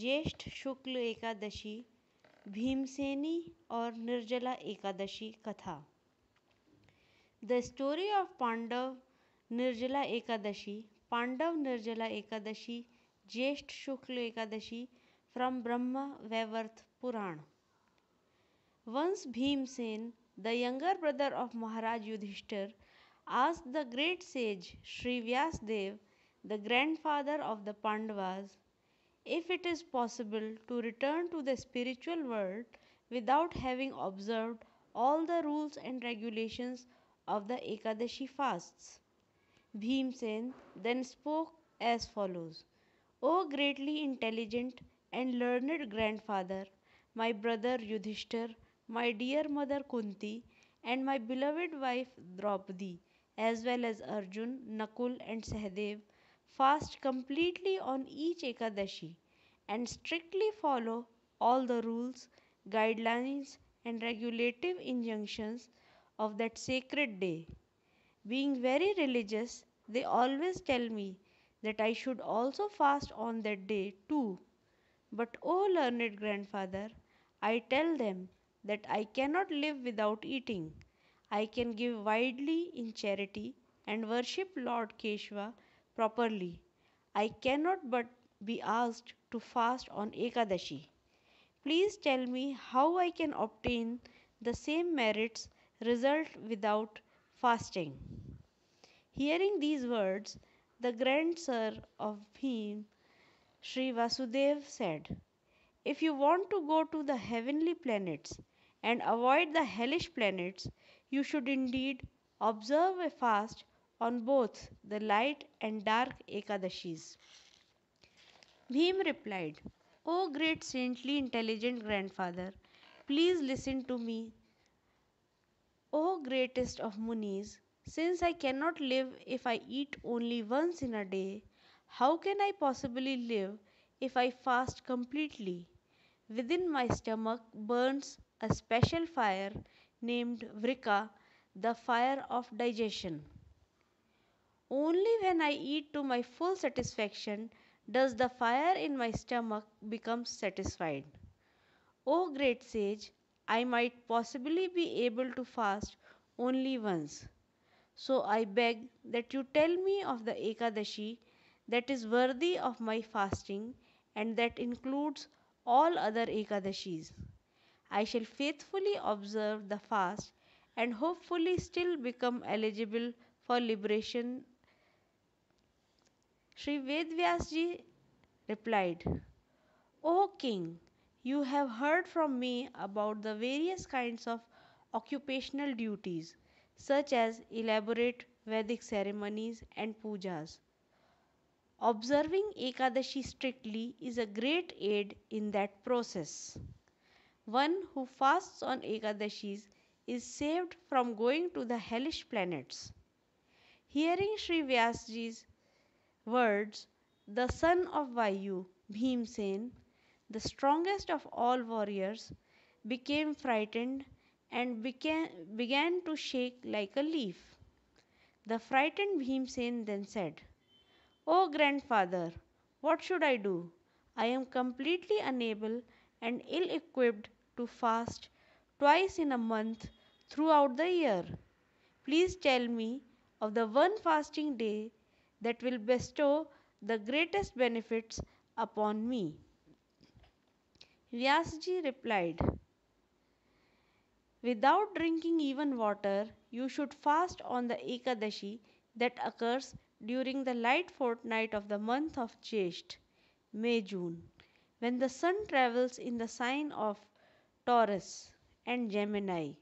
ज्येष्ठ शुक्ल एकादशी, भीमसेनी और निर्जला एकादशी कथा। The story of Pandava Nirjala Ekadashi Pandava Nirjala Ekadashi, Jyeshtha Shukla Ekadashi from Brahma Vaivarta Purana once Bhimsen the younger brother of Maharaj Yudhishthir आज the great sage Shri Vyas Dev the grandfather of the Pandavas if it is possible to return to the spiritual world without having observed all the rules and regulations of the Ekadashi fasts. Bhimsen then spoke as follows O greatly intelligent and learned grandfather, my brother Yudhishthir, my dear mother Kunti, and my beloved wife Draupadi, as well as Arjun, Nakul, and Sahadev, fast completely on each Ekadashi and strictly follow all the rules, guidelines, and regulative injunctions of that sacred day. Being very religious, they always tell me that I should also fast on that day too. But, O learned grandfather, I tell them that I cannot live without eating. I can give widely in charity and worship Lord Keshava properly. I cannot but be asked to fast on Ekadashi. Please tell me how I can obtain the same merits result without fasting. Hearing these words, the grandsir of Bhim Sri Vyasdev said, If you want to go to the heavenly planets and avoid the hellish planets, you should indeed observe a fast on both the light and dark Ekadashis. Bhim replied, O great saintly intelligent grandfather, please listen to me. O greatest of Munis, since I cannot live if I eat only once in a day, how can I possibly live if I fast completely? Within my stomach burns a special fire named Vrika, the fire of digestion. Only when I eat to my full satisfaction does the fire in my stomach become satisfied. O great sage, I might possibly be able to fast only once. So I beg that you tell me of the Ekadashi that is worthy of my fasting and that includes all other Ekadashis. I shall faithfully observe the fast and hopefully still become eligible for liberation. Sri Vedvyasji replied, O king, you have heard from me about the various kinds of occupational duties, such as elaborate Vedic ceremonies and pujas. Observing Ekadashi strictly is a great aid in that process. One who fasts on Ekadashis is saved from going to the hellish planets. Hearing Sri Vyasji's words, the son of Vayu, Bhimsen, the strongest of all warriors, became frightened and began, began to shake like a leaf. The frightened Bhimsen then said, O grandfather, what should I do? I am completely unable and ill equipped to fast twice in a month throughout the year. Please tell me of the one fasting day that will bestow the greatest benefits upon me. Vyasji replied, Without drinking even water, you should fast on the Ekadashi that occurs during the light fortnight of the month of Jesht, May June, when the sun travels in the sign of Taurus and Gemini.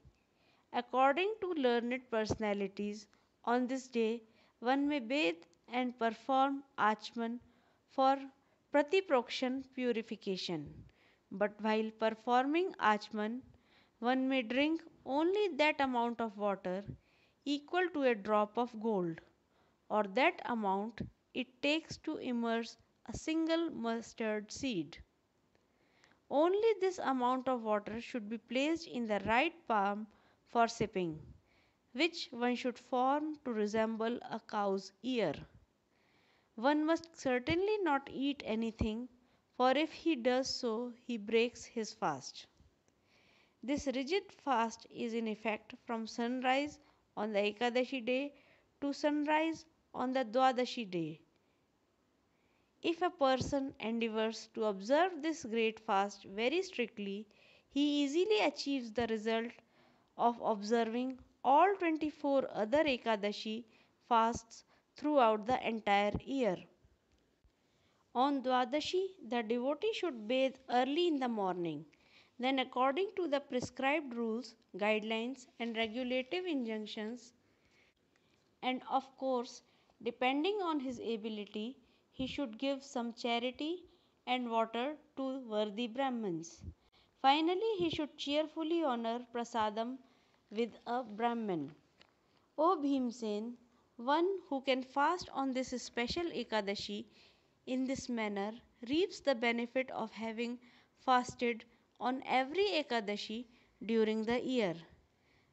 According to learned personalities, on this day one may bathe and perform achman for pratiprokshan purification. But while performing achman, one may drink only that amount of water equal to a drop of gold or that amount it takes to immerse a single mustard seed. Only this amount of water should be placed in the right palm for sipping, which one should form to resemble a cow's ear. One must certainly not eat anything for if he does so, he breaks his fast. This rigid fast is in effect from sunrise on the Ekadashi day to sunrise on the Dwadashi day. If a person endeavors to observe this great fast very strictly, he easily achieves the result of observing all 24 other Ekadashi fasts throughout the entire year. On Dwadashi, the devotee should bathe early in the morning. Then, according to the prescribed rules, guidelines, and regulative injunctions, and of course, depending on his ability, he should give some charity and water to worthy Brahmins. Finally, he should cheerfully honor prasadam with a Brahmin. O Bhimsen, one who can fast on this special Ekadashi in this manner reaps the benefit of having fasted on every Ekadashi during the year.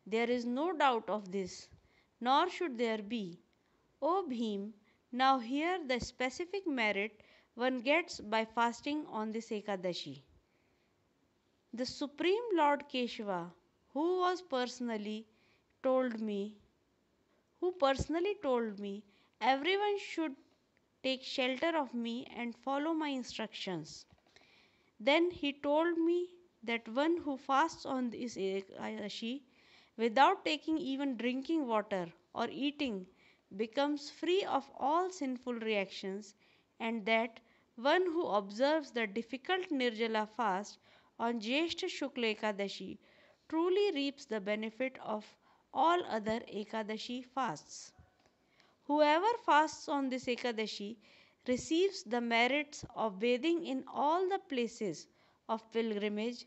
There is no doubt of this, nor should there be. O Bhim, now hear the specific merit one gets by fasting on this Ekadashi. The Supreme Lord Keshava, who was personally told me, who personally told me everyone should take shelter of me and follow my instructions. Then he told me that one who fasts on this Ekadashi without taking even drinking water or eating becomes free of all sinful reactions, and that one who observes the difficult Nirjala fast on Jyeshtha Shukla Ekadashi truly reaps the benefit of all other Ekadashi fasts. Whoever fasts on this Ekadashi receives the merits of bathing in all the places of pilgrimage,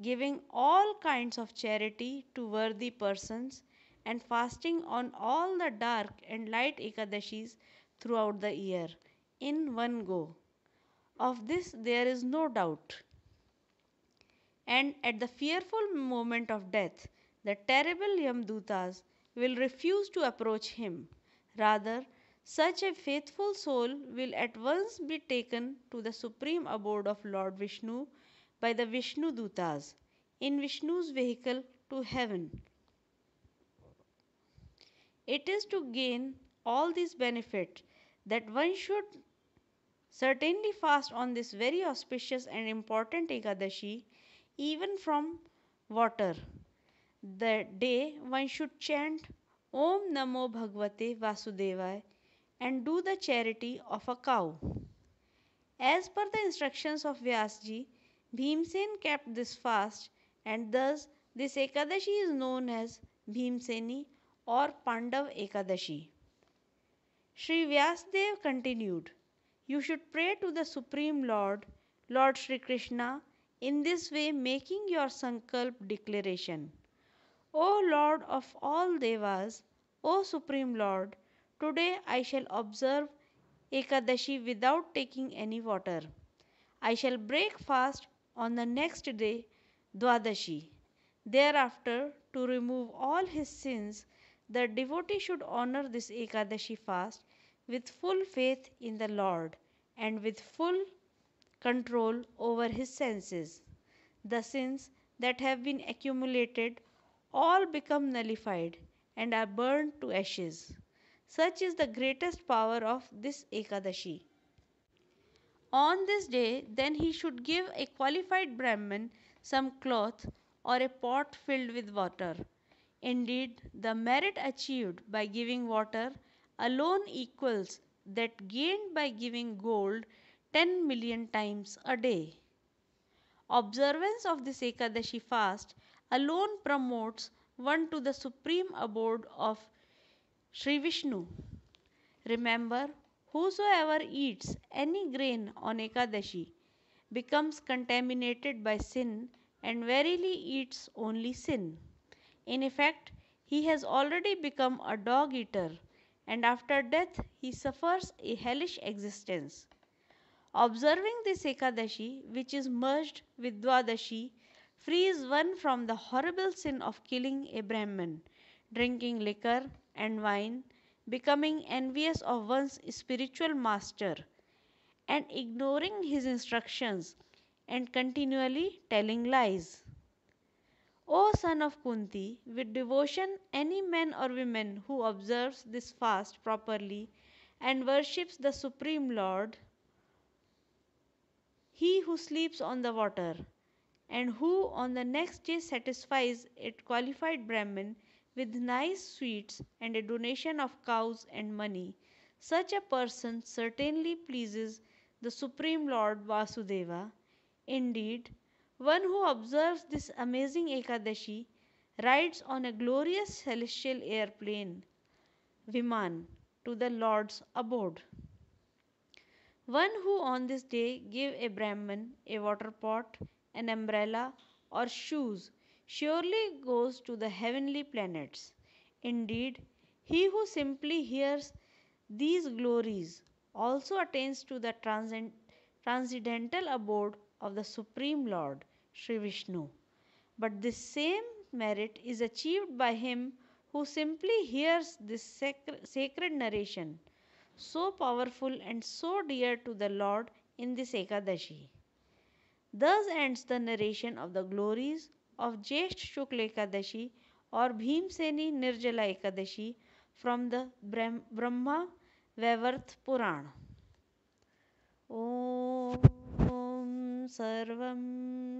giving all kinds of charity to worthy persons, and fasting on all the dark and light Ekadashis throughout the year in one go. Of this there is no doubt. And at the fearful moment of death, the terrible Yamdutas will refuse to approach him. Rather, such a faithful soul will at once be taken to the supreme abode of Lord Vishnu by the Vishnu Dutas in Vishnu's vehicle to heaven. It is to gain all these benefits that one should certainly fast on this very auspicious and important Ekadashi, even from water. The day one should chant Om Namo Bhagavate Vasudevaya and do the charity of a cow. As per the instructions of Vyasji, Bhimsen kept this fast and thus this Ekadashi is known as Bhimseni or Pandav Ekadashi. Sri Vyasdev continued, You should pray to the Supreme Lord, Lord Sri Krishna, in this way making your Sankalp declaration. O Lord of all Devas, O Supreme Lord, today I shall observe Ekadashi without taking any water. I shall break fast on the next day, Dwadashi. Thereafter, to remove all his sins, the devotee should honor this Ekadashi fast with full faith in the Lord and with full control over his senses. The sins that have been accumulated all become nullified and are burned to ashes. Such is the greatest power of this Ekadashi. On this day, then he should give a qualified Brahmin some cloth or a pot filled with water. Indeed, the merit achieved by giving water alone equals that gained by giving gold 10 million times a day. Observance of this Ekadashi fast alone promotes one to the supreme abode of Sri Vishnu. Remember, whosoever eats any grain on Ekadashi becomes contaminated by sin and verily eats only sin. In effect, he has already become a dog eater and after death he suffers a hellish existence. Observing this Ekadashi, which is merged with Dwadashi, frees one from the horrible sin of killing a Brahman, drinking liquor and wine, becoming envious of one's spiritual master, and ignoring his instructions and continually telling lies. O son of Kunti, with devotion, any man or woman who observes this fast properly and worships the Supreme Lord, he who sleeps on the water, and who on the next day satisfies a qualified Brahmin with nice sweets and a donation of cows and money, such a person certainly pleases the Supreme Lord Vasudeva. Indeed, one who observes this amazing Ekadashi rides on a glorious celestial airplane, Viman, to the Lord's abode. One who on this day gave a Brahman a water pot, an umbrella, or shoes surely goes to the heavenly planets. Indeed, he who simply hears these glories also attains to the transcend- transcendental abode of the Supreme Lord, Sri Vishnu. But this same merit is achieved by him who simply hears this sacred, sacred narration, so powerful and so dear to the Lord in this Ekadashi. Thus ends the narration of the glories of Jesht Shukla Ekadashi or Bhimseni Nirjala Ekadashi from the Brahma Vaivarth Puran. ॐ सर्वं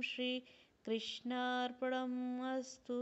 श्रीकृष्णार्पणम् अस्तु